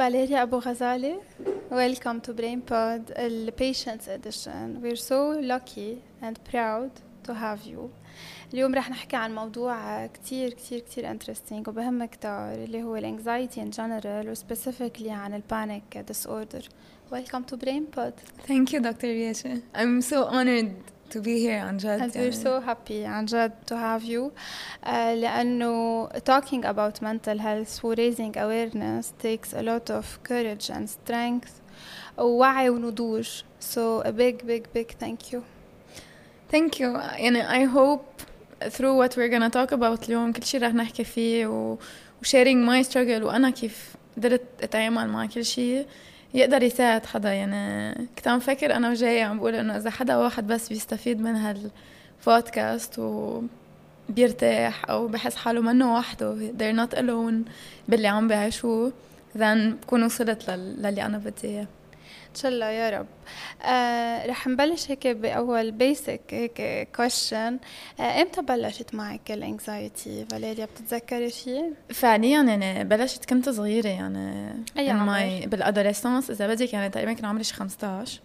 Valeria Abu Ghazali. Welcome to BrainPod, the Patients Edition. We're so lucky and proud to have you. اليوم رح نحكي عن موضوع كتير كتير كتير interesting وبهم كتار اللي هو الانكزايتي in general وسبيسيفيكلي عن البانيك disorder. Welcome to BrainPod. Thank you Dr. Riesha. I'm so honored to be here عن جد And we're so happy عن جد to have you uh, لأنه talking about mental health و raising awareness takes a lot of courage and strength ووعي ونضوج so a big big big thank you Thank you يعني I hope through what we're gonna talk about اليوم كل شيء رح نحكي فيه و, و sharing my struggle وأنا كيف قدرت أتعامل مع كل شيء يقدر يساعد حدا. يعني كنت عم فكر أنا وجاي عم بقول إنه إذا حدا واحد بس بيستفيد من هالبودكاست و بيرتاح أو بحس حاله منه وحده they're not alone باللي عم بعيشوه then بكون وصلت للي أنا بدي إياه. إن شاء الله يا رب. آه رح نبلش هيك بأول basic هيك question آه إمتى بلشت معك ال anxiety فاليريا بتتذكري شيء فعليا يعني بلشت كنت صغيرة يعني أي عمر؟ بال adolescence إذا بدك يعني تقريبا كان عمري شي 15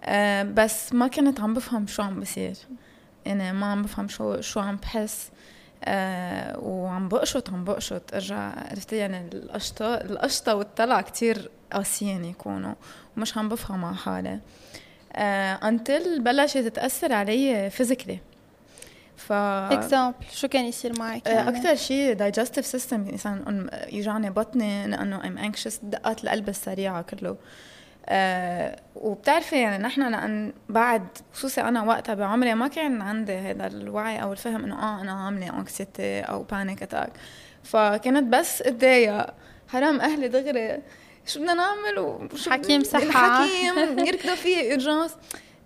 آه بس ما كنت عم بفهم شو عم بصير. يعني ما عم بفهم شو شو عم بحس. آه وعم بقشط عم بقشط. ارجع عرفتي يعني القشطه القشطه والطلع كتير قاسيين يكونوا. ومش عم بفهم على حالي. انتل آه بلشت تتاثر علي فيزيكلي ف اكزامبل شو كان يصير معك آه، يعني؟ أكثر شيء دايجستيف سيستم مثلا يوجعني بطني لأنه ام انكشس دقات القلب السريعة كله. أه وبتعرفي يعني نحن لأن بعد خصوصي أنا وقتها بعمري ما كان عندي هذا الوعي أو الفهم إنه آه أنا عاملة anxiety أو panic attack فكنت بس أتضايق. حرام أهلي دغري شو بدنا نعمل وشو حكيم صحة. حكيم يركضوا في اجراس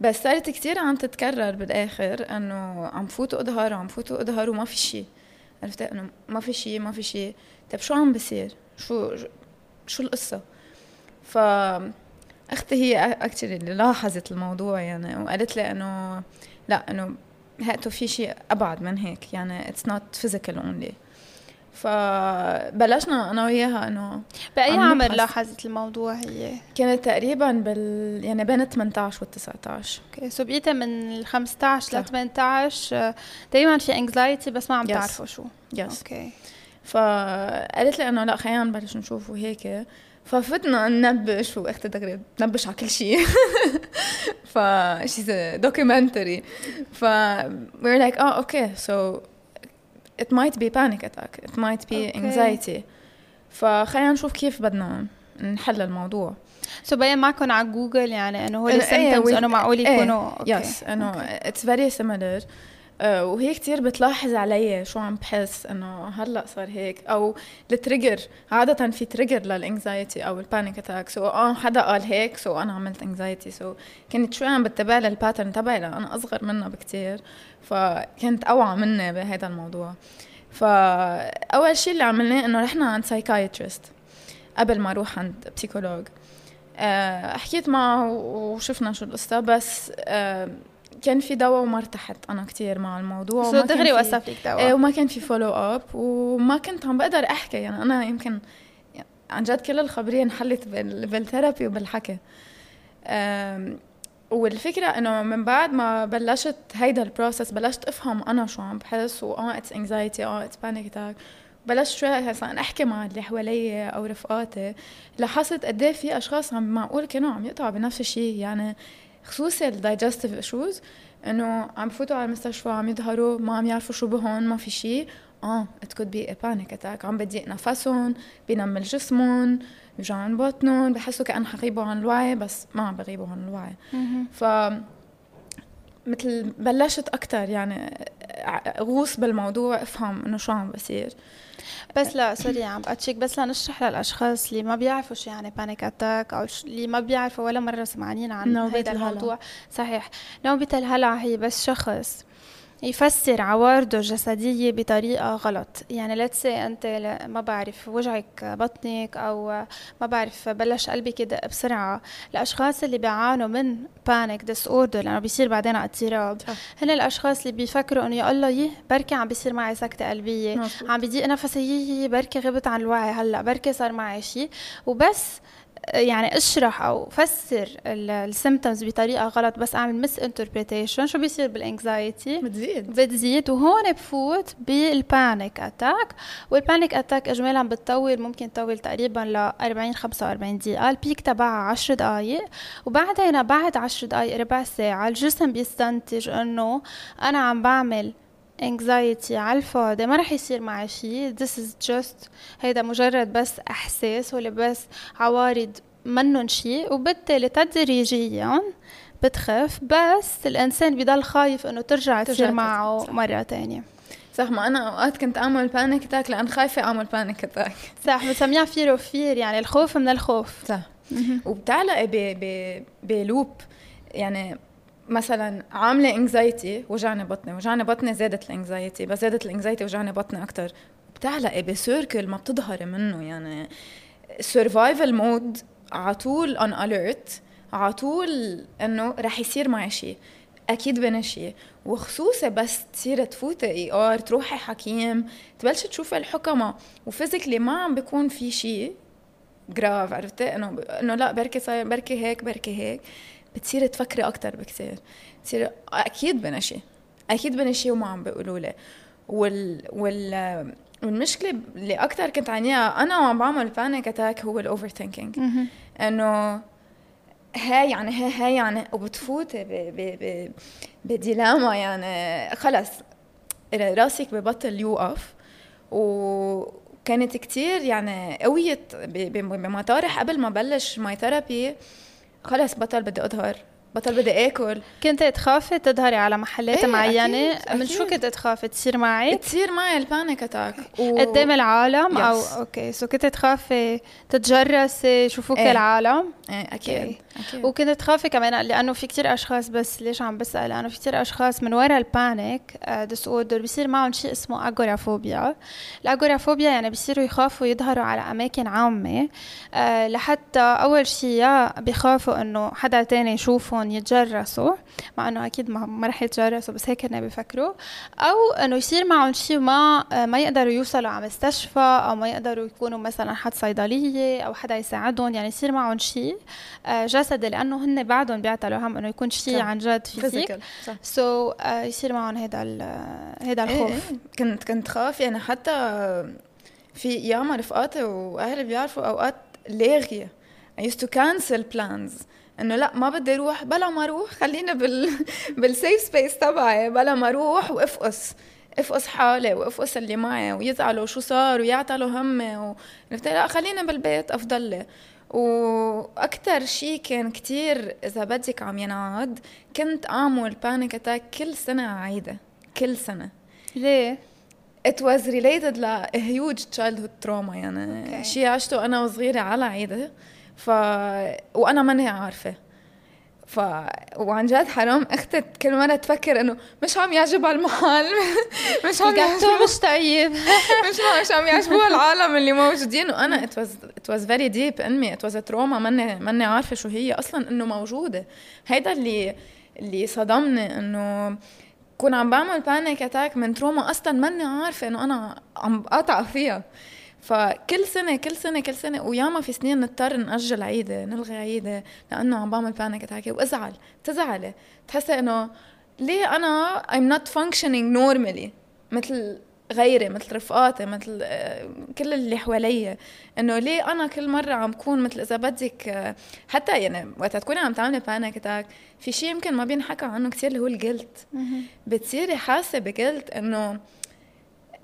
بس صارت كثير عم تتكرر بالآخر إنه عم فوتوا اظهر وعم فوتوا اظهر وما في شيء عرفت؟ إنه ما في شيء ما في شيء طيب شو عم بصير؟ شو شو القصة؟ ف أختي هي أكثر اللي لاحظت الموضوع يعني وقالت لي إنه لا إنه هاتوا في شيء أبعد من هيك. يعني it's not physical only فبلشنا أنا وياها إنه بأي عمر لاحظت الموضوع هي؟ كانت تقريبا بال يعني بين 18 وال 19 okay so بقيتها من ال 15 ل 18 دائما في anxiety بس ما عم تعرفوا شو. yes okay. فقالت لي إنه لا خلينا نبلش نشوف وهيك. ففتنا ننبش واختي دغري تنبش على كل شيء. ف she's documentary ف we're like آه okay so it might be panic attack. It might be okay. anxiety. فخلينا نشوف كيف بدنا نحل الموضوع. so بين معكم على جوجل يعني إنه هو ال symptoms إنه معقول يكونوا. yes إنه it's very similar وهي كتير بتلاحظ علي شو عم بحس إنه هلأ صار هيك أو ال trigger عادة في trigger لل anxiety أو ال panic attack so آه حدا قال هيك so أنا عملت anxiety so كنت شوي عم بتبع لل pattern تبعي لأنا أصغر منها بكتير فكنت أوعى مني بهذا الموضوع. فأول شيء اللي عملناه إنه رحنا عند psychiatrist قبل ما أروح عند psychologue أه حكيت معه وشفنا شو القصة بس أه كان في دواء وما ارتحت أنا كثير مع الموضوع so دغري وصف لك دواء. إيه وما كان في follow up وما كنت عم بقدر أحكي. يعني أنا يمكن عن جد كل الخبرية انحلت بال therapy وبالحكي. والفكرة إنه من بعد ما بلشت هيدا ال process بلشت أفهم أنا شو عم بحس واه it's anxiety آه it's panic attack بلشت شوي هسا أحكي مع اللي حوالي أو رفقاتي. لاحظت قد إيه في أشخاص عم معقول كانوا عم يقطعوا بنفس الشيء. يعني خصوصي ال digestive issues إنه عم بفوتوا على المستشفى عم يظهروا ما عم يعرفوا شو بهون ما في شيء آه it could be panic attack عم بضيق نفسهم بينمل جسمهم بيوجعهم بطنهم بحسوا كأن حغيبوا عن الوعي بس ما عم بغيبوا عن الوعي. ف مثل بلشت أكثر يعني غوص بالموضوع افهم إنه شو عم بصير. بس لا sorry عم بقتشك بس لنشرح للأشخاص اللي ما بيعرفوا شو يعني panic attack أو اللي ما بيعرفوا ولا مرة سمعانين عن هذا الموضوع. صحيح. نوبة الهلع هي بس شخص يفسر عوارضه الجسدية بطريقة غلط. يعني say أنت ما بعرف وجعك بطنك أو ما بعرف بلش قلبك يدق بسرعة. الأشخاص اللي بيعانوا من panic disorder لأنه بيصير بعدين اضطراب. هن الأشخاص اللي بيفكروا إنه يا الله يه بركي عم بيصير معي سكتة قلبية. مصبوط. عم بيضيق نفسي بركي غبت عن الوعي هلأ بركي صار معي شيء وبس يعني أشرح أو فسر ال symptoms بطريقة غلط بس أعمل misinterpretation شو بيصير بال anxiety بتزيد. بتزيد. وهون بفوت بال panic attack وال panic attack اجمالا بتطول ممكن تطول تقريبا ل 40 45 دقيقة. ال peak تبعها 10 دقائق وبعدين بعد 10 دقائق ربع ساعة الجسم بيستنتج إنه أنا عم بعمل anxiety على الفاضي ما رح يصير معي شيء this is just هيدا مجرد بس إحساس ولا بس عوارض منن شيء وبالتالي تدريجيا بتخف. بس الإنسان بضل خايف إنه ترجع تصير معه صح. مرة تانية. صح ما أنا أوقات كنت أعمل panic attack لأن خايفة أعمل بانيك اتاك صح بنسميها فير اوف فير يعني الخوف من الخوف. صح. وبتعلقي ب loop يعني مثلا عاملة anxiety وجعني بطني وجعني بطني زادت ال anxiety بس زادت ال anxiety وجعني بطني أكثر بتعلقي ب circle ما بتظهري منه يعني survival mode على طول on alert على طول إنه رح يصير معي شيء أكيد بنشي وخصوصا بس تصير تفوتي ER تروحي حكيم تبلشي تشوفي الحكمة و physically ما عم بيكون في شيء grave عرفتي؟ إنه إنه لا بركي صاير بركي هيك بركي هيك. بتصيري تفكري أكثر بكثير بتصيري أكيد بنشي أكيد بنشي وما عم بيقولوا لي. وال وال والمشكلة اللي أكثر كنت عانيها أنا وعم بعمل panic attack هو ال overthinking إنه هاي يعني هاي هاي يعني وبتفوتي ب dilemma يعني. خلص راسك ببطل يوقف وكانت كتير يعني قوية بمطارح قبل ما بلش my therapy خلص بطل بدي أظهر. بطل بدي اكل كنت تخافي تظهري على محلات إيه معينة؟ أكيد. من شو كنت تخافي تصير معي؟ تصير معي ال panic attack. و... قدام العالم أو okay. so كنت تخافي تتجرسي يشوفوك إيه. العالم؟ إيه أكيد أكيد. وكنت تخافي كمان لأنه في كتير أشخاص بس ليش عم بسأل؟ لأنه في كتير أشخاص من وراء ال panic disorder بصير معهم شيء اسمه agoraphobia ال agoraphobia يعني بصيروا يخافوا يظهروا على أماكن عامة آه، لحتى أول شيء يا بخافوا إنه حدا تاني يشوفهم يتجرسوا مع إنه أكيد ما رح يتجرسوا بس هيك هن بيفكروا. أو إنه يصير معهم شيء ما آه، ما يقدروا يوصلوا على مستشفى أو ما يقدروا يكونوا مثلا حد صيدلية أو حدا يساعدهم. يعني يصير معهم شيء آه، جسدي لأنه هن بعدهم بيعتلوا هم إنه يكون شيء عن جد physique. so, uh, يصير معهم هذا هذا الخوف إيه إيه. كنت كنت خاف. يعني حتى في ياما رفقاتي وأهلي بيعرفوا أوقات لاغية. I used to cancel plans. انه لا ما بدي أروح بلا ما أروح خلينا بال بال safe space تبعي بلا ما أروح وافقس افقس حالي وافقس اللي معي ويزعلوا شو صار ويعتلوا همي و... لا خلينا بالبيت افضل لي وأكثر شيء كان كتير إذا بدك عم ينعاد كنت أعمل panic attack كل سنة ع عيدة كل سنة. ليه؟ It was related ل huge childhood trauma يعني okay. شيء عشته أنا وصغيرة على عيدة. ف وأنا ماني عارفة. ف وعن جد حرام أختي كل مرة تفكر إنه مش عم يعجبها المحل. مش عم يعجبها. مش طيب. مش مش عم يعجبوها العالم اللي موجودين. وأنا it was it was very deep in me it was trauma ماني ماني عارفة شو هي أصلا إنه موجودة. هيدا اللي اللي صدمني إنه كون عم بعمل panic attack من trauma أصلا ماني عارفة إنه أنا عم بقاطع فيها. فكل سنة كل سنة كل سنة وياما في سنين نضطر نأجل عيدة نلغي عيدة لأنه عم بعمل panic attack وأزعل تزعلي تحسي إنه ليه أنا I'm not functioning normally مثل غيري مثل رفقاتي مثل آه، كل اللي حوالي إنه ليه أنا كل مرة عم كون مثل إذا بدك آه، حتى يعني وقت تكوني عم تعملي panic attack في شيء يمكن ما بينحكى عنه كثير اللي هو ال guilt بتصيري حاسة ب guilt إنه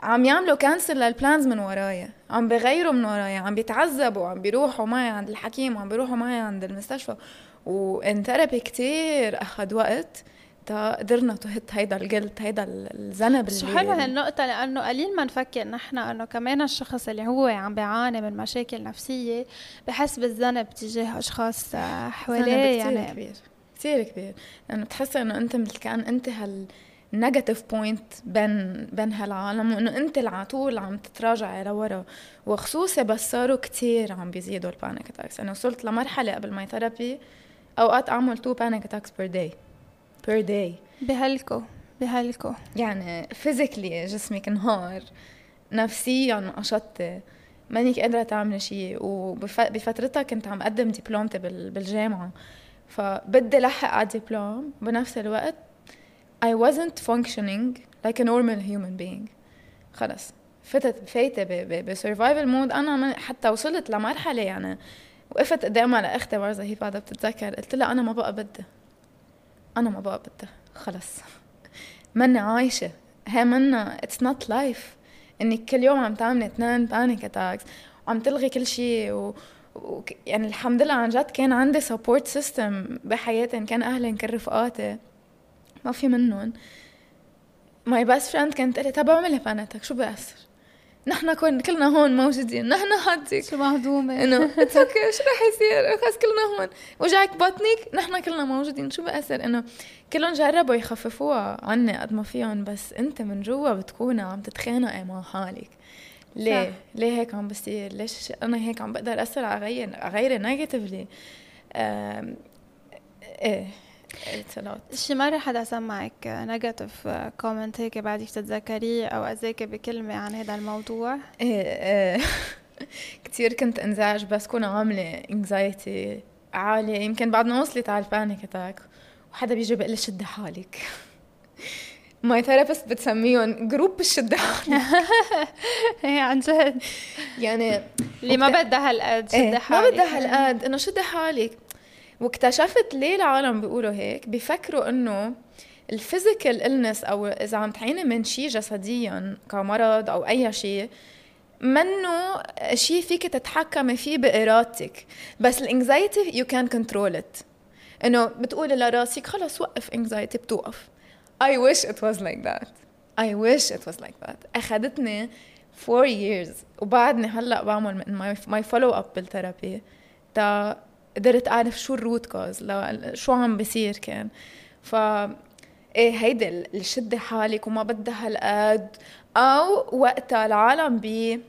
عم يعملوا cancel لل plans من ورايا. عم بغيروا من ورايا. عم بيتعذبوا. عم بيروحوا معي عند الحكيم. وعم بيروحوا معي عند المستشفى. و in therapy كتير أخذ وقت. تا قدرنا تهت هيدا ال guilt هيدا الذنب شو حلوة هالنقطة؟ لأنه قليل ما نفكر نحن إنه كمان الشخص اللي هو عم بيعاني من مشاكل نفسية بحس بالذنب تجاه أشخاص حواليه يعني. كبير. كثير كبير. لأنه بتحس إنه أنت مثل كأن أنت هال negative point بين بين هالعالم وإنه أنت على طول عم تتراجعي لورا. وخصوصي بس صاروا كتير عم بيزيدوا ال panic attacks أنا وصلت لمرحلة قبل my therapy أوقات أعمل two panic attacks per day per day بهلكوا بهلكوا يعني physically جسمك انهار نفسيا نشطتي مانيك قادرة تعملي شيء. وبفترتها كنت عم أقدم دبلومتي بالجامعة. فبدي لحق على الدبلوم بنفس الوقت I wasn't functioning like a normal human being. خلص. فتت فايتة ب survival mode أنا حتى وصلت لمرحلة يعني وقفت قدامها لأختي برزة هي بعدها بتتذكر. قلت لها أنا ما بقى بدي. أنا ما بقى بدي. خلص. مني عايشة. هي منا it's not life انك كل يوم عم تعملي اثنين panic attacks وعم تلغي كل شيء و... و... يعني الحمد لله عن جد كان عندي support system بحياتي. إن كان أهلي ان كان رفقاتي ما في منهم. my best friend كانت تقلي طب اعملي panic تك شو بيأثر؟ نحن كون كلنا هون موجودين نحن حدك شو مهضومة. إنه it's okay شو رح يصير؟ خلص كلنا هون. وجعك بطنك نحن كلنا موجودين شو بأثر إنه كلهم جربوا يخففوها عني قد ما فيهم بس أنت من جوا بتكوني عم تتخانقي مع حالك. ليه؟ صح. ليه؟ هيك عم بصير؟ ليش أنا هيك عم بقدر أثر على غيري غيري negatively؟ إيه. شي مرة حدا سمعك negative comment هيك بعدك تتذكريه أو أذاكي بكلمة عن هذا الموضوع؟ إيه إيه. كثير كنت انزعج بس كون عاملة anxiety عالية. يمكن بعد ما وصلت على ال panic attack وحدا بيجي بيقول لي شدي حالك. my therapist بتسميهم group الشدي حالك. إيه عن جد. يعني اللي ما بدها هالقد شدي حالك ما بدها هالقد إنه شدي حالك. واكتشفت ليه العالم بيقولوا هيك؟ بيفكروا إنه ال physical illness أو إذا عم تعيني من شيء جسديا كمرض أو أي شيء منه شيء فيك تتحكمي فيه بإرادتك. بس ال anxiety you can control it إنه بتقولي لراسك خلص وقف anxiety بتوقف. I wish it was like that. I wish it was like that. أخذتني four years وبعدني هلأ بعمل my follow up بال therapy تا قدرت أعرف شو ال root cause شو عم بيصير كان. ف إيه هيدي الشدي حالك وما بدها هالقد. أو وقتها العالم بي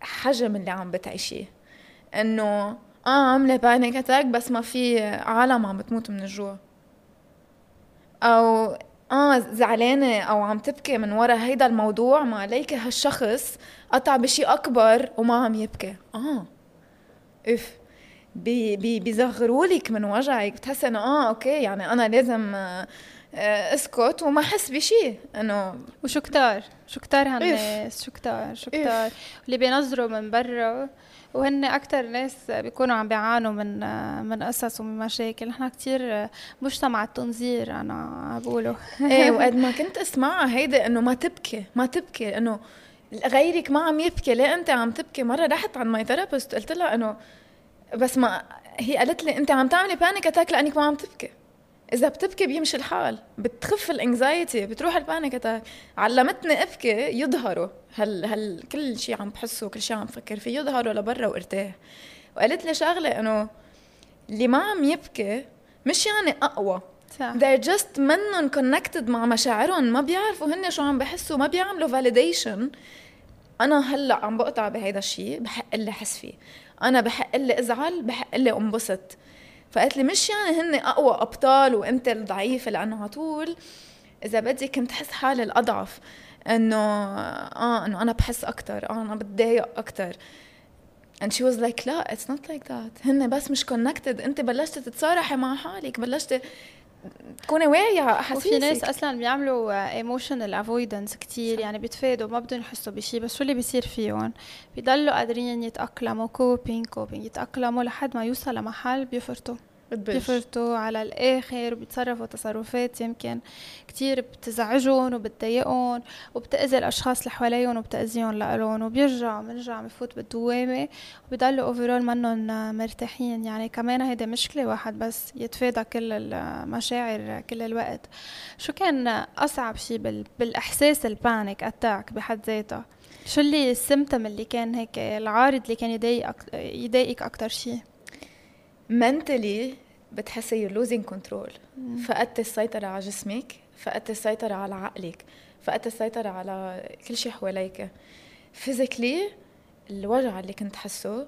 حجم اللي عم بتعيشيه. إنه آه عاملة panic attack بس ما في عالم عم بتموت من الجوع. أو آه زعلانة أو عم تبكي من ورا هيدا الموضوع. ما ليك هالشخص قطع بشي أكبر وما عم يبكي. آه. إف. بي بي بيصغروا لك من وجعك. بتحسي إنه آه okay يعني أنا لازم آه أسكت وما أحس بشيء. إنه وشو كتار شو كتار هالناس شو كتار شو كتار اللي بينظروا من برا وهن أكثر ناس بيكونوا عم بيعانوا من من قصص ومن مشاكل. نحن كثير مجتمع التنظير أنا بقوله. إيه وقد ما كنت أسمعها هيدي إنه ما تبكي ما تبكي. إنه غيرك ما عم يبكي. ليه أنت عم تبكي؟ مرة رحت عند my therapist قلت لها إنه بس ما هي قالت لي أنت عم تعملي panic attack لأنك ما عم تبكي. إذا بتبكي بيمشي الحال بتخف ال anxiety بتروح ال panic attack علمتني أبكي يظهروا. هل هل كل شيء عم بحسه وكل شيء عم بفكر فيه يظهروا لبرا وارتاح. وقالت لي شغلة إنه اللي ما عم يبكي مش يعني أقوى. They're just منن connected مع مشاعرهم ما بيعرفوا هن شو عم بحسوا ما بيعملوا validation. أنا هلأ عم بقطع بهيدا الشيء بحق لي أحس فيه. أنا بحق لي أزعل بحق لي أنبسط. فقالت لي مش يعني هن أقوى أبطال وأنت الضعيفه لأنه على طول إذا بدي كنت أحس حالي الأضعف إنه آه إنه أنا بحس أكثر آه أنا بتضايق أكثر and she was like لا it's not like that. هن بس مش connected. أنت بلشت تتصارحي مع حالك بلشت تكوني واعية على احاسيسك وفي ناس أصلا بيعملوا emotional avoidance كثير يعني بيتفادوا ما بدهم يحسوا بشيء بس شو اللي بيصير فيهم؟ بيضلوا قادرين يتأقلموا coping coping يتأقلموا لحد ما يوصل لمحل بيفرطوا. بيفرطوا على الآخر وبيتصرفوا تصرفات يمكن كتير بتزعجهم وبتضايقهم وبتأذي الأشخاص اللي حواليهم وبتأذيهم لهم وبيرجعوا بنرجع بفوت بالدوامة وبضلوا overall منهم مرتاحين. يعني كمان هيدا مشكلة واحد بس يتفادى كل المشاعر كل الوقت. شو كان أصعب شيء بالإحساس ال panic attack بحد ذاتها شو اللي ال symptom اللي كان هيك العارض اللي كان يضايقك يضايقك أكثر شيء mentally بتحسي you're losing control. فقدت السيطرة على جسمك فقدت السيطرة على عقلك فقدت السيطرة على كل شيء حواليك. physically الوجع اللي كنت حسه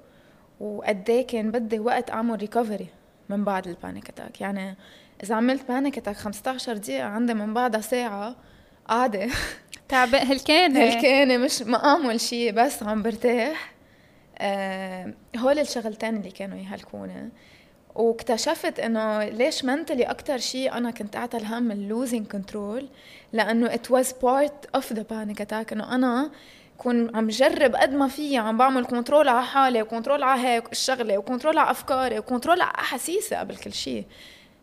وقد إيه كان بدي وقت أعمل recovery من بعد ال panic attack يعني إذا عملت panic attack 15 دقيقة عندي من بعدها ساعة قاعدة. تعبان هلكانة هلكانة مش ما أعمل شيء بس عم برتاح. آه هول الشغلتين اللي كانوا يهلكوني. واكتشفت إنه ليش mentally أكثر شيء أنا كنت اعطى الهم ال losing control لأنه it was part of the panic attack إنه أنا كون عم جرب قد ما في عم بعمل control على حالي و control على هيك الشغلة و control على أفكاري و control على أحاسيسي قبل كل شيء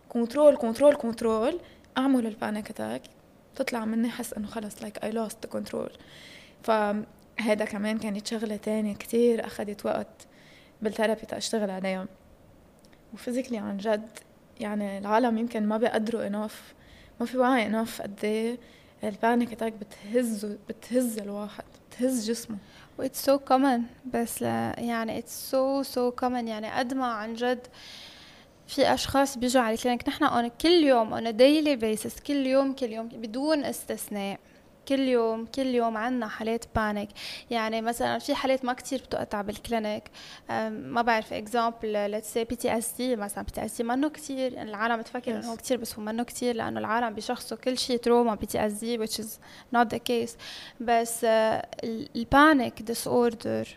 control control control أعمل ال panic attack تطلع مني حس إنه خلص like I lost control فهذا كمان كانت شغلة تانية كتير أخذت وقت بال therapy تاشتغل عليها. و physically عن جد يعني العالم يمكن ما بيقدروا enough ما في وعي enough قد إيه ال panic attack بتهز بتهز الواحد بتهز جسمه. و it's so common بس يعني it's so so common يعني قد ما عن جد في أشخاص بيجوا على ال clinic نحن كل يوم a daily basis كل يوم كل يوم بدون استثناء. كل يوم كل يوم عنا حالات panic يعني مثلا في حالات ما كتير بتقطع بال clinic ما بعرف example let's say PTSD مثلا. PTSD منه كتير العالم بتفكر إنه هو كتير بس هو منه كتير لأنه العالم بيشخصوا كل شيء trauma PTSD which is not the case. بس ال panic disorder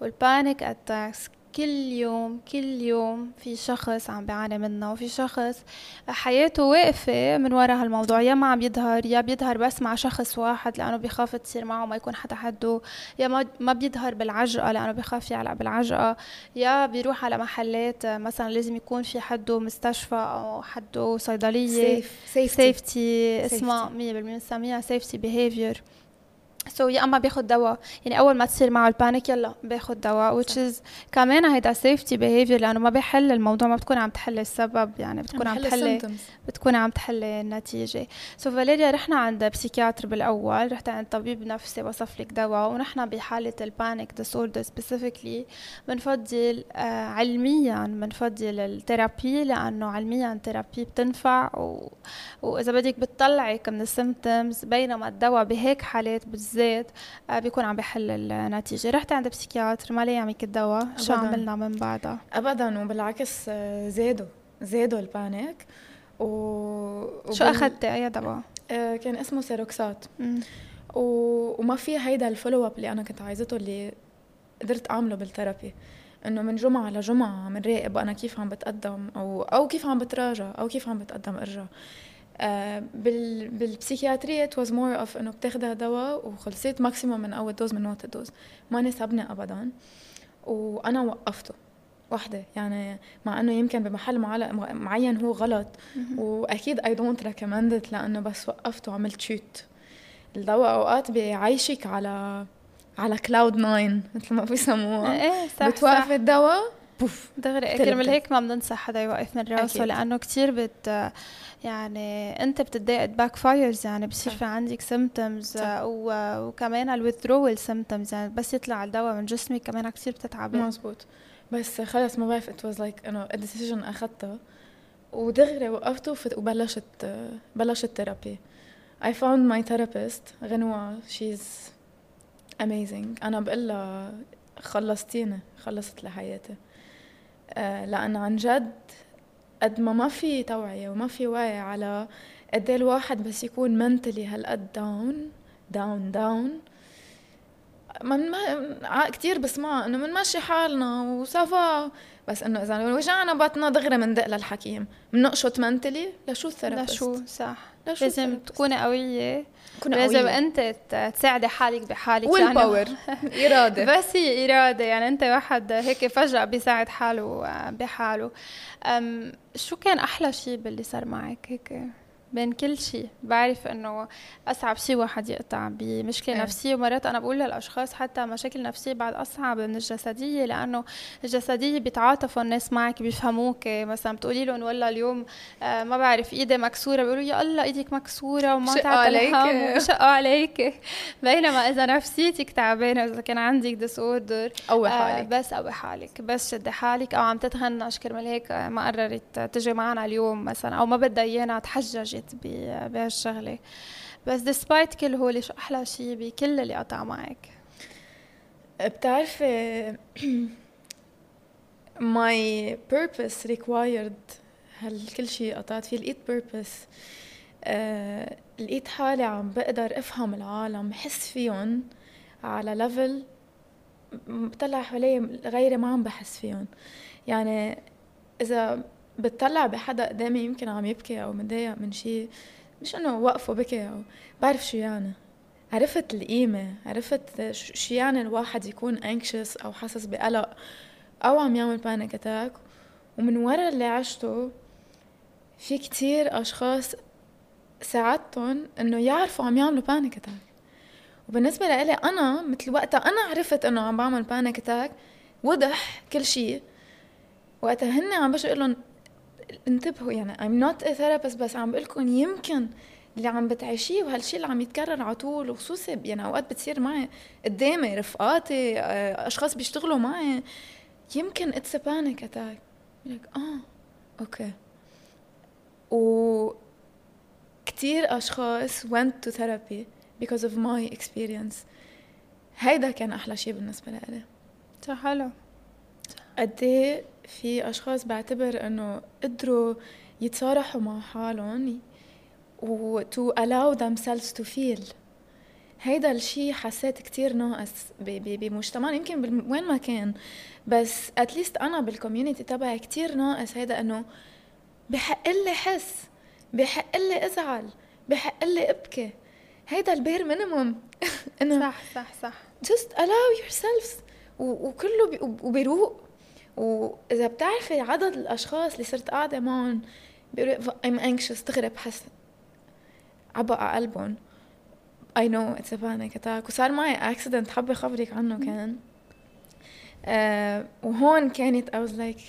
وال panic attacks كل يوم كل يوم في شخص عم بيعاني منه وفي شخص حياته واقفة من وراء هالموضوع. يا ما عم يظهر يا بيظهر بس مع شخص واحد لأنه بيخاف تصير معه ما يكون حدا حده. يا ما ما بيظهر بالعجقة لأنه بيخاف يعلق بالعجقة. يا بيروح على محلات مثلا لازم يكون في حده مستشفى أو حده صيدلية. safe safety اسمها 100% بنسميها safety behavior so so, يا أما بياخد دواء. يعني أول ما تصير معه ال panic يلا بياخد دواء which is كمان هيدا safety behavior لأنه ما بيحل الموضوع ما بتكون عم تحل السبب يعني بتكون عم تحل بتكون عم تحل النتيجة. so so, فاليريا رحنا عند psychiatre بالأول رحت عند طبيب نفسي وصف لك دواء ونحن بحالة ال panic disorder specifically بنفضل آه علميا بنفضل ال therapy لأنه علميا ال therapy بتنفع و... وإذا بدك بتطلعك من ال symptoms بينما الدواء بهيك حالات بالذات بالذات آه، بيكون عم بحل النتيجة. رحت عند psychiatre ما لي يعمل الدواء شو عملنا من بعدها؟ أبدا وبالعكس آه، زادوا. زادوا ال panic و... شو وبال... أخذتي أي دواء؟ آه كان اسمه Seroxat. و... وما في هيدا ال follow up اللي أنا كنت عايزته اللي قدرت أعمله بال therapy. إنه من جمعة لجمعة عم نراقب أنا كيف عم بتقدم أو أو كيف عم بتراجع أو كيف عم بتقدم ارجع بالبسيكياترية it was more of إنه بتاخدها دواء وخلصت ماكسيموم من أول دوز من نوت دوز ما نسبني ابدا. وأنا وقفته. وحده يعني مع إنه يمكن بمحل معين هو غلط. وأكيد اي دونت ريكومند لأنه بس وقفته وعملت شوت الدواء أوقات بيعيشك على على كلاود ناين مثل ما بيسموها. إيه صح. بتوقف الدواء بوف. دغري كرمال هيك ما بننصح حدا يوقف من راسه لأنه كثير بت يعني أنت بتتضايق backfires يعني بصير في عندك symptoms وكمان ال withdrawal symptoms يعني بس يطلع الدواء من جسمك كمان كثير بتتعبي مزبوط. بس خلص ما بعرف it was like إنه ال decision اخذتها ودغري وقفته وبلشت بلشت therapy I found my therapist غنوة she's amazing. أنا بقول لها خلصتيني خلصت لي حياتي آه لأن عن جد قد ما ما في توعية وما في وعي على قد إيه الواحد بس يكون mentally هالقد down down down من ما كثير بسمع إنه بنمشي حالنا و ça va بس إنه إذا وجعنا بطنا دغري بندق للحكيم. بنقشط mentally لشو ال therapist؟ لشو صح. لازم تكوني قوية. تكوني لازم قوية. أنت تساعدي حالك بحالك وال power يعني إرادة. بس هي إرادة يعني أنت واحد هيك فجأة بيساعد حاله بحاله. شو كان أحلى شيء باللي صار معك هيك؟ بين كل شيء. بعرف إنه أصعب شيء واحد يقطع بمشكلة أه. نفسية. ومرات أنا بقول للأشخاص حتى مشاكل نفسية بعد أصعب من الجسدية لأنه الجسدية بيتعاطفوا الناس معك بيفهموك. مثلا بتقولي لهم والله اليوم آه ما بعرف إيدي مكسورة بيقولوا يا الله إيدك مكسورة وما عليك. شقوا عليك. بينما إذا نفسيتك تعبانة إذا كان عندك disorder قوي حالك. آه بس قوي حالك. بس شدي حالك. أو عم تتغنش كرمال هيك ما قررت تجي معنا اليوم مثلا أو ما بدها إيانا تحججت. بهالشغله بس despite كل هول شو أحلى شيء بكل اللي قطع معك؟ بتعرفي my purpose required هل كل شيء قطعت فيه. لقيت purpose آه، لقيت حالي عم بقدر أفهم العالم بحس فيهم على ليفل بطلع حوالي غيري ما عم بحس فيهم. يعني إذا بتطلع بحدا قدامي يمكن عم يبكي أو متضايق من شيء مش إنه وقفه بكي أو بعرف شو يعني. عرفت القيمة عرفت شو يعني الواحد يكون anxious أو حاسس بقلق أو عم يعمل panic attack. ومن ورا اللي عشته في كتير أشخاص ساعدتهم إنه يعرفوا عم يعملوا panic attack. وبالنسبة لإلي أنا مثل وقتها أنا عرفت إنه عم بعمل panic attack وضح كل شيء وقتها هن عم بشو لهم انتبهوا يعني I'm not a therapist بس عم بقول لكم يمكن اللي عم بتعيشيه وهالشيء اللي عم يتكرر على طول وخصوصي يعني أوقات بتصير معي قدامي رفقاتي آه، أشخاص بيشتغلوا معي يمكن it's panic attack لك آه okay. و كتير أشخاص went to therapy because of my experience. هيدا كان أحلى شيء بالنسبة لي صح حلو. قد إيه في أشخاص بعتبر إنه قدروا يتصارحوا مع حالهم و to allow themselves to feel. هيدا الشيء حسيت كتير ناقص بمجتمعنا يمكن وين ما كان بس at least أنا بال community تبعي كتير ناقص هيدا إنه بحق لي حس بحق لي أزعل بحق لي أبكي. هيدا ال bare minimum إنه صح صح صح. just allow yourselves وكله وبيروق وإذا بتعرفي عدد الأشخاص اللي صرت قاعدة معهم بيقولوا I'm anxious دغري بحس عبق على قلبهم. I know it's a panic attack. وصار معي accident حابة خبرك عنه كان uh, وهون كانت I was like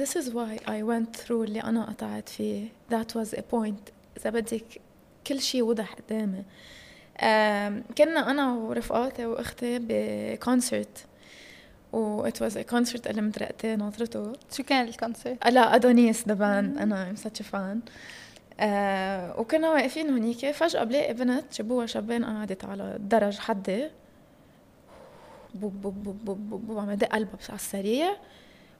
this is why I went through اللي أنا قطعت فيه. That was a point. إذا بدك كل شيء وضح قدامي. uh, كنا أنا ورفقاتي وأختي بكونسرت و it was a concert اللي مترقتي ناطرته شو كان الكونسرت؟ لأدونيس the band such a fan. آه وكنا واقفين هنيك فجأة بلاقي بنت جابوها شابين قعدت على الدرج حدي. بوب بوب بوب بوب بوب, بوب عم يدق قلبها على السريع.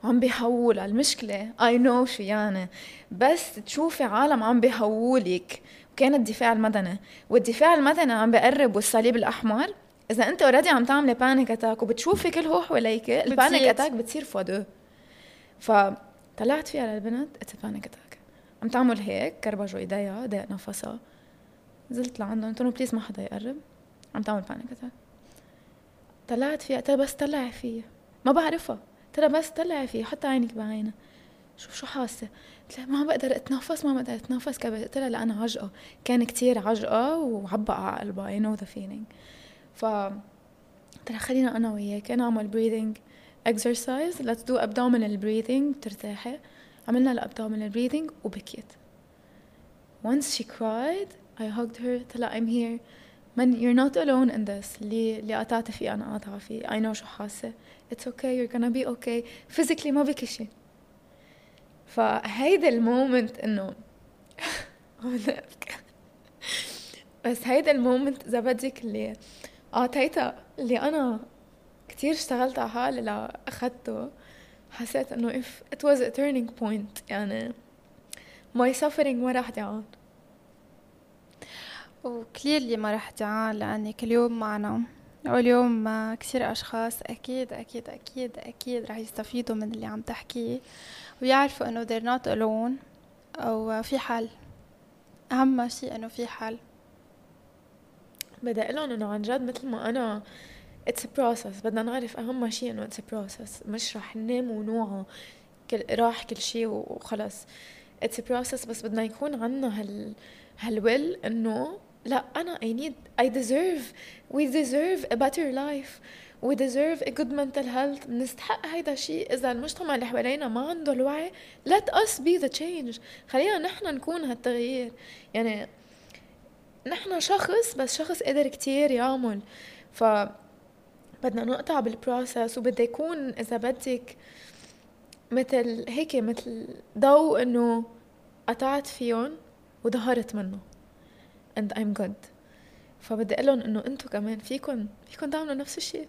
وعم بيهول على المشكلة. I know شو يعني. بس تشوفي عالم عم بيهولك. وكان الدفاع المدني. والدفاع المدني عم بقرب والصليب الأحمر. إذا أنت already عم تعملي panic attack وبتشوفي كل هو حواليك ال panic attack بتصير فوا فطلعت فيها للبنت it's panic attack عم تعمل هيك كربجوا إيديها ضاق نفسها. نزلت لعندهم قلت لهم please ما حدا يقرب. عم تعمل panic attack طلعت فيها قلت بس طلعي فيها ما بعرفها. قلت بس طلعي فيها حتى عينك بعينها. شوف شو حاسة. قلت لها ما بقدر أتنفس ما بقدر أتنفس. قلت لها لا أنا عجقة. كان كتير عجقة وعبق على قلبها I know the feeling ف قلت لها خلينا أنا وياك. نعمل breathing exercise let's do abdominal breathing ترتاحي. عملنا ال abdominal breathing وبكيت. Once she cried I hugged her. طلع I'm here. man you're not alone in this. اللي اللي قطعت فيه أنا قاطعة فيه. I know شو حاسة. It's okay. You're gonna be okay. Physically ما بكي شي. فهيدا ال moment إنه بس هيدا ال moment إذا بدك اللي أعطيتها اللي أنا كتير اشتغلت على حالي لأخدته حسيت إنه if it was a turning point يعني my suffering ما راح تعان وكليرلي ما راح تعان لانك اليوم معنا واليوم كثير أشخاص أكيد أكيد أكيد أكيد راح يستفيدوا من اللي عم تحكيه ويعرفوا إنه they're not alone أو في حل. أهم شيء إنه في حل. بدي أقول إنه عن جد مثل ما أنا it's process بدنا نعرف أهم شيء إنه it's process مش رح ننام ونوعه كل راح كل شيء وخلص. it's process بس بدنا يكون عنا هال هال will إنه لا أنا I need I deserve we deserve a better life we deserve a good mental health بنستحق هيدا الشيء إذا المجتمع اللي حوالينا ما عنده الوعي let us be the change. خلينا نحن نكون هالتغيير. يعني نحن شخص بس شخص قدر كتير يعمل. ف بدنا نقطع بالبروسس وبده يكون إذا بدك مثل هيك مثل ضوء إنه قطعت فيهم وظهرت منه. And I'm good. فبدي أقول لهم إنه أنتم كمان فيكم فيكم تعملوا نفس الشيء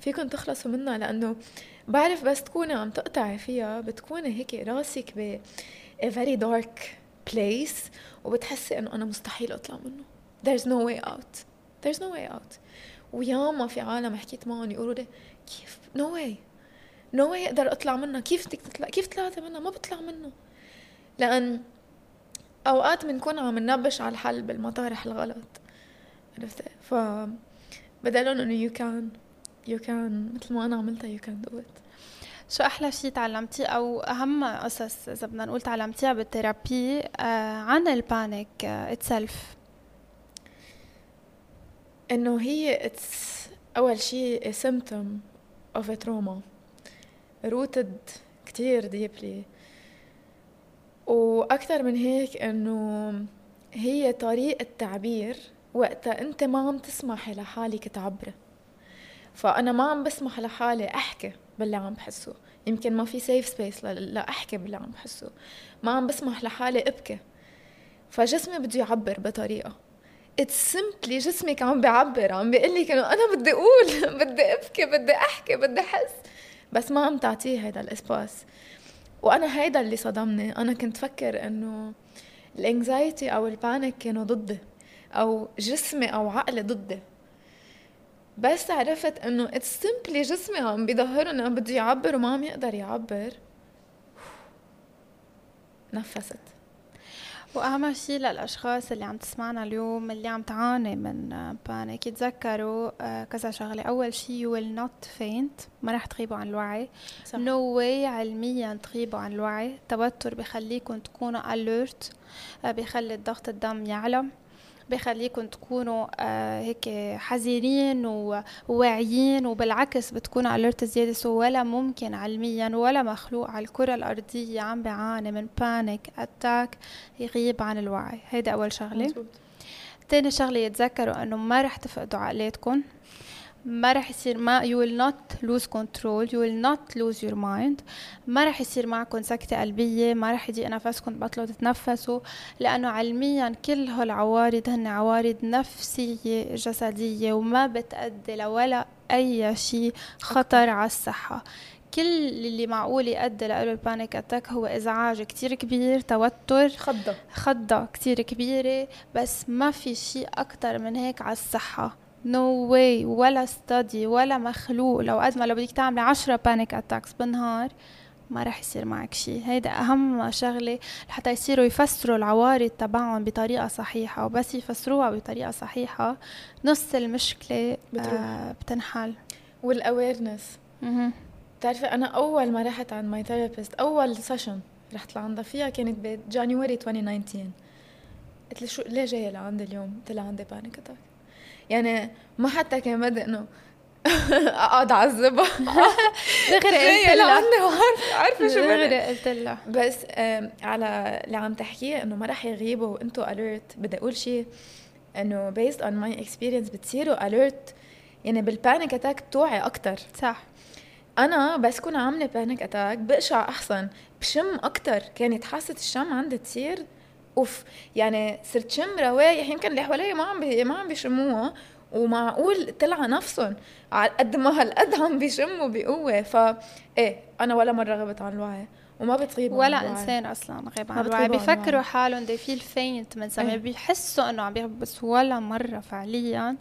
فيكم تخلصوا منها لأنه بعرف بس تكوني عم تقطعي فيها بتكوني هيك راسك ب a very dark place وبتحسي إنه أنا مستحيل أطلع منه. There's no way out. There's no way out. وياما في عالم حكيت معهم يقولوا لي كيف؟ no way no way أقدر أطلع منها. كيف بدك تطلع؟ كيف طلعتي منها؟ ما بطلع منه لأن أوقات بنكون عم ننبش على الحل بالمطارح الغلط. عرفتي ف بدي لهم إنه you can you can مثل ما أنا عملتها you can do it شو أحلى شيء تعلمتيه؟ أو أهم قصص إذا بدنا نقول تعلمتيها بال therapy آه عن ال panic itself آه إنه هي it's أول شيء symptom of a trauma. Rooted كتير وأكثر من هيك إنه هي طريقة تعبير وقتها أنت ما عم تسمحي لحالك تعبري فأنا ما عم بسمح لحالي أحكي باللي عم بحسه. يمكن ما في safe space لاحكي باللي عم بحسه. ما عم بسمح لحالي أبكي. فجسمي بده يعبر بطريقة. it's simply جسمك عم بيعبر عم بيقول لك انه أنا بدي أقول بدي أبكي بدي أحكي بدي أحس. بس ما عم تعطيه هيدا ال space. وأنا هيدا اللي صدمني. أنا كنت فكر إنه ال anxiety أو ال panic كانوا ضدي أو جسمي أو عقلي ضدي. بس عرفت إنه it's simply جسمي عم بيظهر إنه بده يعبر وما عم يقدر يعبر. نفست. وأهم شيء للأشخاص اللي عم تسمعنا اليوم اللي عم تعاني من panic يتذكروا آه، كذا شغلة. أول شيء you will not faint ما رح تغيبوا عن الوعي. نو no واي علميا تغيبوا عن الوعي. التوتر بخليكم تكونوا alert آه، بخلي ضغط الدم يعلى. بخليكم تكونوا آه هيك حذرين وواعيين وبالعكس بتكونوا alert زيادة. so ولا ممكن علميا ولا مخلوق على الكرة الأرضية عم بيعاني من panic attack يغيب عن الوعي. هيدا أول شغلة. مزبوط. تاني شغلة يتذكروا إنه ما رح تفقدوا عقلاتكم. ما رح يصير ما you will not lose control you will not lose your mind. ما رح يصير معكم سكتة قلبية ما رح يضيق نفسكم تبطلوا تتنفسوا لأنه علميا كل هالعوارض هن عوارض نفسية جسدية وما بتأدي لولا أي شيء خطر على الصحة. كل اللي معقول يؤدي له ال panic attack هو إزعاج كتير كبير توتر خضة. خضة كتير كبيرة بس ما في شيء أكتر من هيك على الصحة. نو no واي ولا study ولا مخلوق. لو قد ما لو بدك تعملي عشرة panic attacks بالنهار ما رح يصير معك شيء هيدا أهم شغلة لحتى يصيروا يفسروا العوارض تبعهم بطريقة صحيحة. وبس يفسروها بطريقة صحيحة نص المشكلة بتروح. آه بتنحل. وال awareness بتعرفي أنا أول ما رحت عند my therapist أول session رحت لعندها فيها كانت ب January 2019 قلت لها شو ليه جاية لعندي اليوم؟ قلت لها عندي panic attack يعني ما حتى كان بدي إنه أقعد اعذبها دغري قلت لها عارفة شو دغري قلت لها بس على اللي عم تحكيه إنه ما رح يغيبوا وأنتم alert بدي أقول شيء إنه based on my experience بتصيروا alert يعني بال panic attack بتوعي أكثر صح. أنا بس كون عاملة panic attack بقشع أحسن بشم أكثر كانت حاسة الشم عندي تصير off يعني صرت شم روايح يمكن اللي حوالي ما عم بي ما عم بيشموها ومعقول طلع نفسهم على قد ما هالقد عم بيشموا بقوة. فا إيه أنا ولا مرة غبت عن الوعي. وما بتغيب ولا إنسان أصلا غيب عن الوعي بيفكروا حالهم they feel faint من زمان. بيحسوا إنه عم بيغيبوا بس ولا مرة فعليا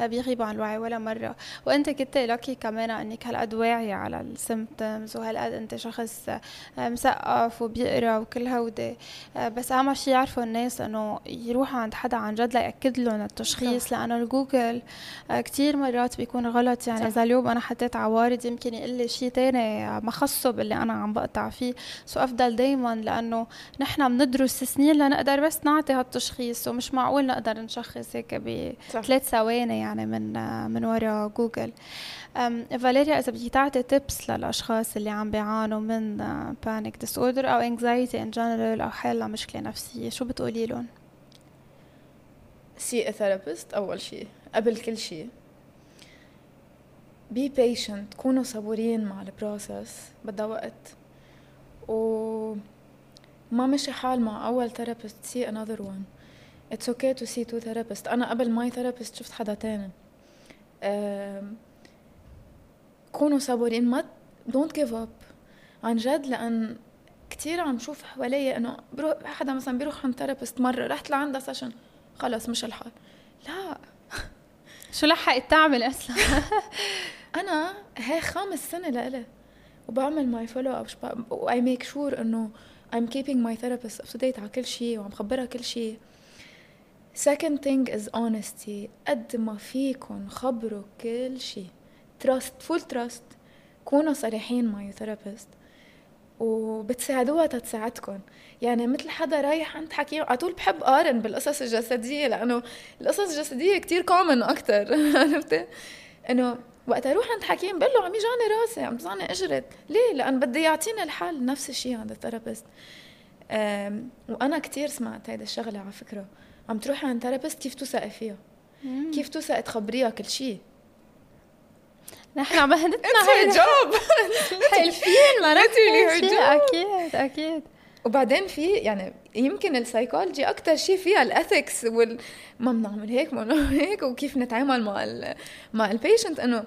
بيغيبوا عن الوعي ولا مرة. وأنت كنت لكي كمان إنك هالقد واعية على ال symptoms وهالقد أنت شخص مثقف وبيقرأ وكل هودي. بس أهم شيء يعرفوا الناس إنه يروحوا عند حدا عن جد ليأكد لهم التشخيص. لأنه الجوجل كثير مرات بيكون غلط. يعني إذا اليوم أنا حطيت عوارض يمكن يقول لي شيء ثاني ما خصه باللي أنا عم بقطع فيه. so أفضل دائما لأنه نحن بندرس سنين لنقدر بس نعطي هالتشخيص ومش معقول نقدر نشخص هيك بثلاث ثواني يعني من من وراء جوجل. فاليريا إذا بدك تعطي tips للأشخاص اللي عم بيعانوا من panic disorder أو anxiety in general أو حل لمشكله نفسية شو بتقولي لهم؟ see therapist أول شيء قبل كل شيء be patient كونوا صبورين مع ال process بدها وقت. و ما مشي حال مع أول therapist see another one it's okay to see two therapist أنا قبل my therapist شفت حدا تاني. كونوا صبورين ما don't give up عن جد لأن كثير عم شوف حوالي إنه بروح حدا مثلا بيروح عند therapist مرة رحت لعندها session خلص مشي الحال. لا. شو لحقت تعمل أصلا؟ أنا هي خامس سنة لإلي. وبعمل my follow up و I make sure إنه I'm keeping my therapist up to date على كل شيء وعم خبرها كل شيء. Second thing is honesty. قد ما فيكم خبروا كل شيء. Trust full trust. كونوا صريحين مع therapist وبتساعدوها تتساعدكم يعني مثل حدا رايح عند حكيم على طول بحب قارن بالقصص الجسدية لأنه القصص الجسدية كتير common أكثر عرفتي؟ إنه وقت أروح عند حكيم بقول له عم يوجعني راسي عم يوجعني اجري. ليه؟ لأن بده يعطيني الحل. نفس الشيء عند ال therapist. وأنا كتير سمعت هيدا الشغلة على فكرة. عم تروحي عند therapist كيف توثقي فيها؟ كيف توثقي تخبريها كل شيء نحن مهنتنا هي job حلفين ما أكيد أكيد. وبعدين في يعني يمكن السايكولوجي أكثر شيء فيها ال ethics وال ما بنعمل هيك ما بنعمل هيك وكيف نتعامل مع ال مع ال patient إنه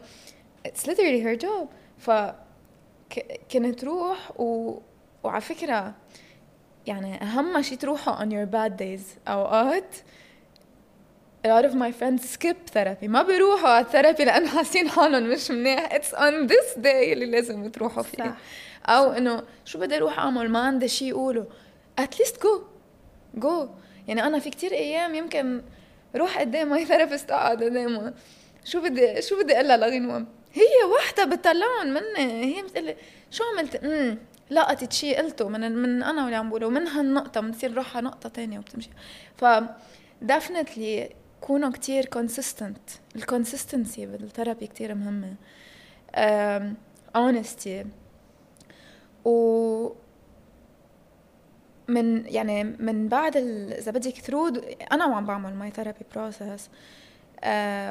it's literally her job ف كنت تروح و... وعلى فكرة يعني أهم شيء تروحوا on your bad days أوقات a lot of my friends skip therapy. ما بيروحوا على ال therapy لأنه حاسين حالهم مش منيح. It's on this day اللي لازم تروحوا فيه. صح. أو إنه شو بدي أروح أعمل؟ ما عندي شيء اقوله at least go go يعني أنا في كتير أيام يمكن روح قدام my therapist اقعد قدامها شو بدي شو بدي أقول لها هي وحدة بتطلعهم مني. هي بتقول شو عملت؟ امم لقطت شيء قلته من من أنا واللي عم بقوله. من هالنقطة بنصير نروح على نقطة تانية وبتمشي. ف definitely كونوا كتير consistent ال consistency بال therapy كتير مهمه honesty و من يعني من بعد إذا بدك through أنا وعم بعمل my therapy process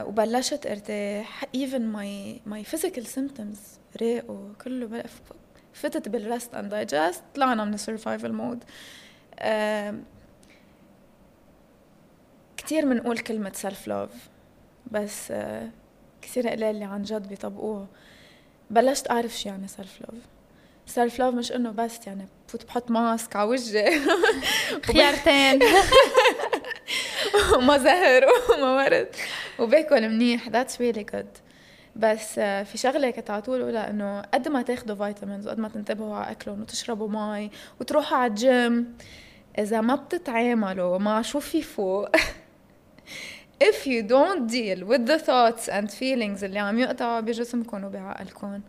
وبلشت ارتاح. Even my my physical symptoms راقوا. كله فتت بال rest and digest طلعنا من ال survival mode كثير بنقول كلمة self love بس uh, كثير قليل اللي عن جد بيطبقوها. بلشت أعرف شو يعني self love self love مش إنه بس يعني بفوت بحط mask على وجهي. خيارتين. وما زهر وما ورد. وباكل منيح. that's really good بس آه، في شغلة كنت على طول أقولها إنه قد ما تاخذوا vitamins وقد ما تنتبهوا على أكلهم وتشربوا مي وتروحوا على الجيم إذا ما بتتعاملوا مع شو في فوق if you don't deal with the thoughts and feelings اللي عم يقطعوا بجسمكم وبعقلكم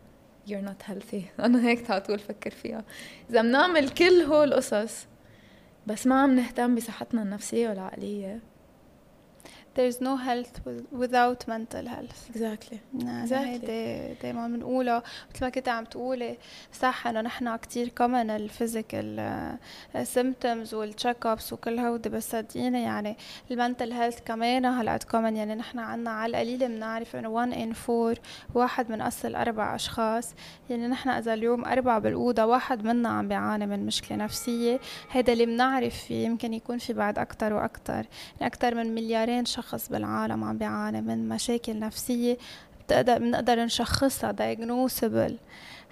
you're not healthy. أنا هيك على طول فكر فيها. إذا بنعمل كل هول القصص بس ما عم نهتم بصحتنا النفسية والعقلية. There's no health without mental health. Exactly. exactly. دائما بنقولها مثل ما كنت عم تقولي صح إنه نحن كثير كمان ال physical symptoms وال check-ups وكل هودي بس صدقيني يعني ال mental health كمان هالقد كمان يعني نحن عنا على القليله بنعرف إنه 1 in 4 واحد من أصل أربع أشخاص. يعني نحن إذا اليوم اربعه بالأوضة واحد منا عم بيعاني من مشكلة نفسية. هذا اللي بنعرف فيه يمكن يكون في بعد أكثر وأكثر يعني أكثر من مليارين شخص شخص بالعالم عم بيعاني من مشاكل نفسية بتقدر بنقدر نشخصها diagnosable.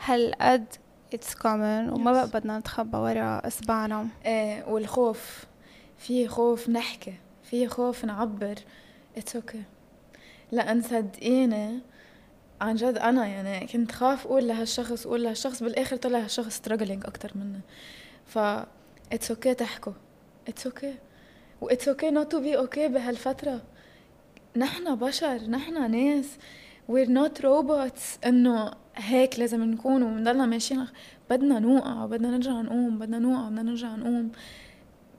هالقد it's common وما بقى بدنا نتخبى ورا إصبعنا. إيه والخوف. في خوف نحكي في خوف نعبر. it's okay okay. لأن صدقيني عن جد أنا يعني كنت خاف أقول لهالشخص أقول لهالشخص بالآخر طلع هالشخص struggling أكثر مني. ف it's okay okay تحكوا. it's okay okay. و it's okay not to be okay بهالفترة. نحن بشر نحن ناس. We're not robots إنه هيك لازم نكون وبنضلنا ماشيين. بدنا نوقع بدنا نرجع نقوم بدنا نوقع بدنا نرجع نقوم.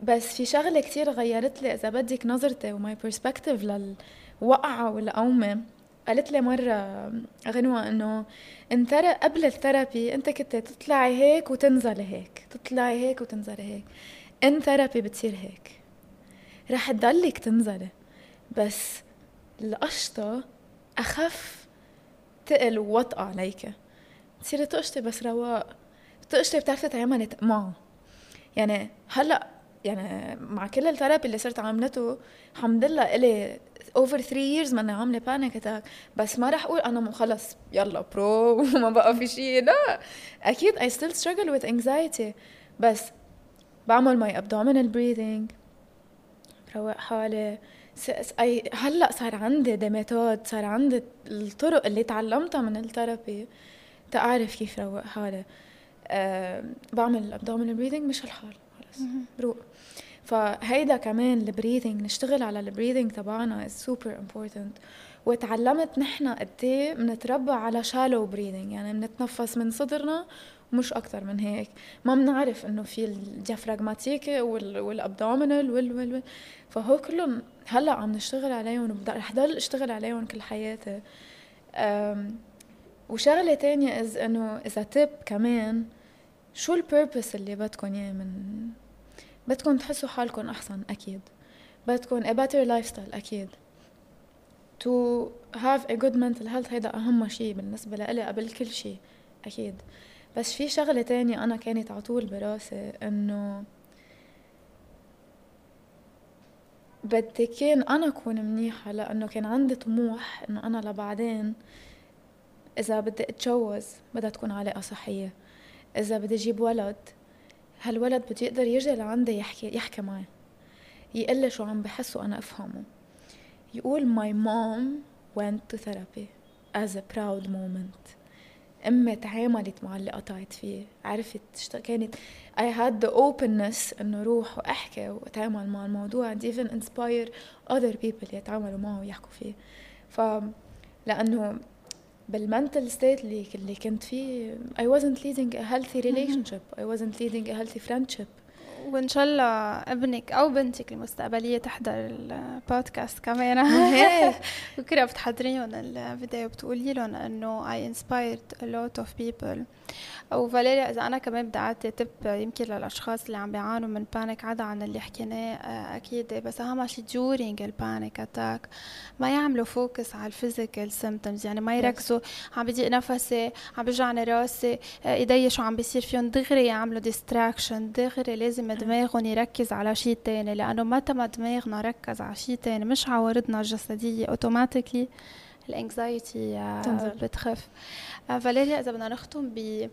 بس في شغلة كتير غيرت لي. إذا بدك نظرتي و my perspective للوقعة والقومة قالت لي مرة غنوة إنه انت قبل ال therapy أنت كنت تطلعي هيك وتنزلي هيك. تطلعي هيك وتنزلي هيك. in therapy بتصير هيك. رح تضلك تنزلي بس القشطة أخف تقل ووطأ عليك. تصيري تقشطي بس رواق. تقشطي بتعرفي تعملي معه يعني هلأ يعني مع كل ال therapy اللي صرت عاملته الحمد لله إلي over 3 years ماني عاملة panic attack بس ما رح أقول أنا خلص يلا pro وما بقى في شيء لا. أكيد I still struggle with anxiety. بس بعمل my abdominal breathing. بروق حالي أي هلأ صار عندي the method صار عندي الطرق اللي تعلمتها من ال therapy تعرف كيف روق حالي أه بعمل ال abdominal breathing مش الحال خلص بروق فهيدا كمان ال breathing نشتغل على ال breathing تبعنا is super important وتعلمت نحن قد إيه بنتربى على shallow breathing يعني بنتنفس من صدرنا مش أكثر من هيك. ما بنعرف إنه في ال diaphragmatic وال abdominal وال وال وال. فهو كلهم هلأ عم نشتغل عليهم رح ضل اشتغل عليهم كل حياتي. وشغلة تانية إز إنه إذا تب كمان شو البيربس اللي بدكم إياه من بدكم تحسوا حالكم أحسن؟ أكيد. بدكم a better lifestyle أكيد. To have a good mental health هيدا أهم شيء بالنسبة لإلي قبل كل شيء أكيد. بس في شغلة تانية أنا كانت على طول براسي إنه بدي كان أنا أكون منيحة لأنه كان عندي طموح انه أنا لبعدين إذا بدي أتجوز بدها تكون علاقة صحية إذا بدي أجيب ولد هالولد بده يقدر يجي لعندي يحكي يحكي معي يقول لي شو عم بحس وأنا أفهمه. يقول my mom went to therapy as a proud moment. أمي تعاملت مع اللي قطعت فيه عرفت تشت... كانت I had the openness إنه روح وأحكي وأتعامل مع الموضوع and even inspire other people يتعاملوا معه ويحكوا فيه. ف لأنه بال mental state اللي اللي كنت فيه I wasn't leading a healthy relationship I wasn't leading a healthy friendship. وإن شاء الله أبنك أو بنتك المستقبلية تحضر البودكاست كمان. بكره بتحضريهم الفيديو بتقولي لهم إنه I inspired a lot of people. وفاليريا إذا أنا كمان بدي أعطي tip يمكن للأشخاص اللي عم بيعانوا من panic عدا عن اللي حكيناه آه، أكيد. بس أهم شيء during ال panic attack ما يعملوا focus على ال physical symptoms يعني ما يركزوا عم بضيق نفسي عم بيوجعني راسي آه، إيدي شو عم بيصير فيهم دغري يعملوا distraction دغري لازم دماغهم يركز على شيء تاني لأنه متى ما دماغنا ركز على شيء تاني مش عوارضنا الجسدية automatically ال anxiety بتخف. آه، فاليريا إذا بدنا نختم ب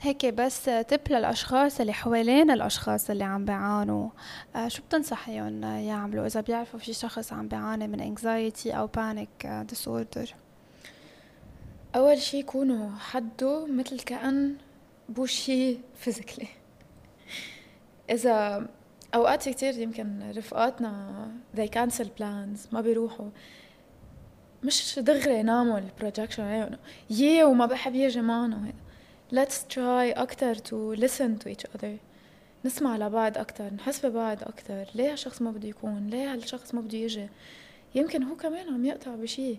هيك بس tip للأشخاص اللي حوالين الأشخاص اللي عم بيعانوا. آه شو بتنصحيهم يعملوا إذا بيعرفوا في شخص عم بيعاني من anxiety أو panic disorder أول شي يكونوا حده مثل كأن بشي physically إذا أوقات كتير يمكن رفقاتنا they cancel plans ما بيروحوا. مش دغري نعمل projection عليهم يي وما بحب يجي معنا let's try أكتر to listen to each other. نسمع لبعض أكتر نحس ببعض أكتر. ليه هالشخص ما بده يكون؟ ليه هالشخص ما بده يجي؟ يمكن هو كمان عم يقطع بشي.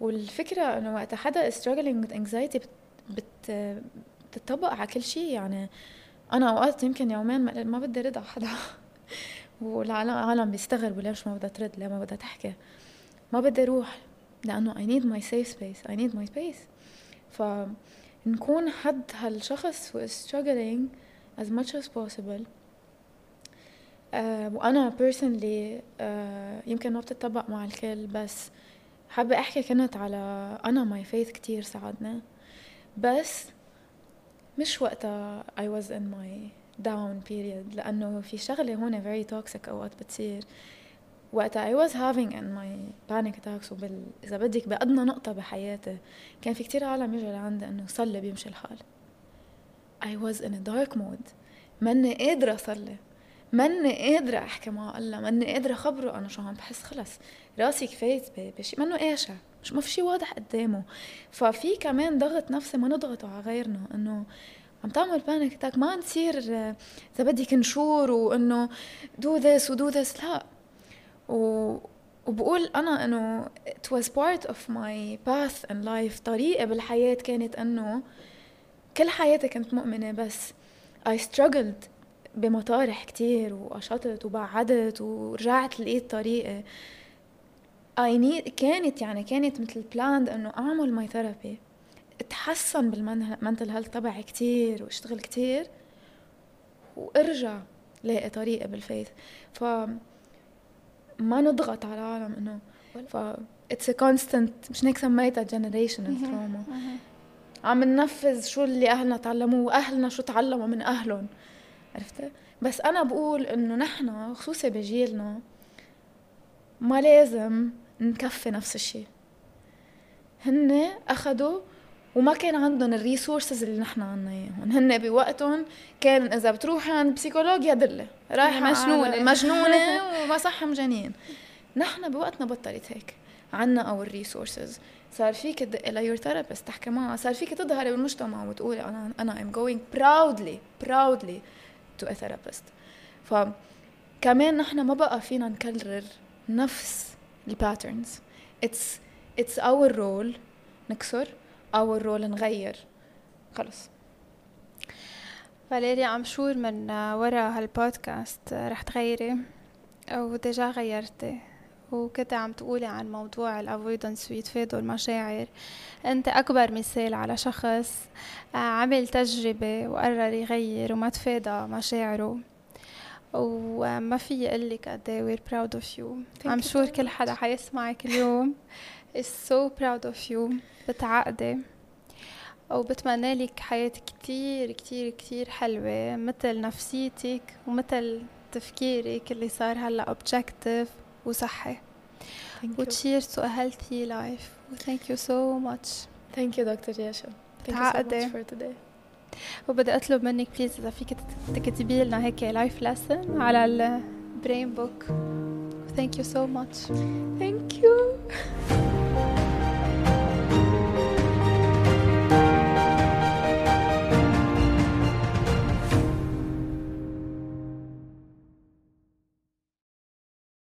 والفكرة إنه وقت حدا struggling with anxiety بت بتطبق على كل شيء يعني أنا أوقات يمكن يومين ما بدي رد على حدا. والعالم بيستغربوا ليش ما بدها ترد ليه ما بدها تحكي. ما بدي أروح لأنه I need my safe space I need my space. فنكون حد هالشخص who is struggling as much as possible. uh, وأنا personally uh, يمكن ما بتطبق مع الكل بس حابة أحكي كنت على أنا my faith كتير ساعدنا بس مش وقتها I was in my down period لأنه في شغلة هون very toxic أوقات بتصير. وقتها I was having in my panic attacks وبال إذا بدك بأدنى نقطة بحياتي كان في كتير عالم يجوا لعندي إنه صلي بيمشي الحال. I was in a dark mode ماني قادرة أصلي. ماني قادرة أحكي مع الله. ماني قادرة أخبره أنا شو عم بحس. خلص. راسي كفايت بشي. منه قاشع مش ما في شيء واضح قدامه. ففي كمان ضغط نفسي ما نضغطه على غيرنا إنه عم تعمل panic attack ما نصير إذا بدك نشور وإنه do this و do this لا. و وبقول أنا إنه it was part of my path in life. طريقة بالحياة كانت إنه كل حياتي كنت مؤمنة بس I struggled بمطارح كتير وقشطت وبعدت ورجعت لقيت طريقة. I need كانت يعني كانت مثل planned إنه أعمل my therapy اتحسن بال mental health تبعي كتير وأشتغل كتير وأرجع لاقي طريقة بال faith فما نضغط على العالم إنه ف it's constant مش هيك سميتها generation trauma عم ننفذ شو اللي أهلنا تعلموه وأهلنا شو تعلموا من أهلهم. عرفتي بس أنا بقول إنه نحن خصوصي بجيلنا ما لازم نكفي نفس الشيء. هن اخذوا وما كان عندهم ال resources اللي نحن عنا اياهم هن بوقتهم كان إذا بتروحي عند بسيكولوج يا دلة رايحة مجنونة. مجنونة وما صح مجانين نحن بوقتنا بطلت هيك. عنا أو ال resources. صار فيك تدقي ل your therapist تحكي معها. صار فيك تظهري بالمجتمع وتقولي أنا أنا am going proudly proudly to a therapist فكمان نحن ما بقى فينا نكرر نفس ال patterns it's it's our role نكسر. our role نغير. خلص فاليريا I'm sure من ورا هالبودكاست رح تغيري و déjà غيرتي. وكنت عم تقولي عن موضوع ال avoidance ويتفادوا المشاعر أنت أكبر مثال على شخص عمل تجربة وقرر يغير وما تفادى مشاعره. وما في أقول لك قد إيه we're proud of you I'm sure كل حدا حيسمعك اليوم. Is so proud of you. بتعقدي. وبتمنى لك حياة كتير كتير كتير حلوة مثل نفسيتك ومثل تفكيرك اللي صار هلأ objective وصحي. و cheers to healthy life. Thank you so much. Thank you دكتور ياشا thank you so much for today. وبدي اطلب منك please إذا فيك تكتبي لنا هيك life lesson على ال brain book ثانك يو سو ماتش ثانك يو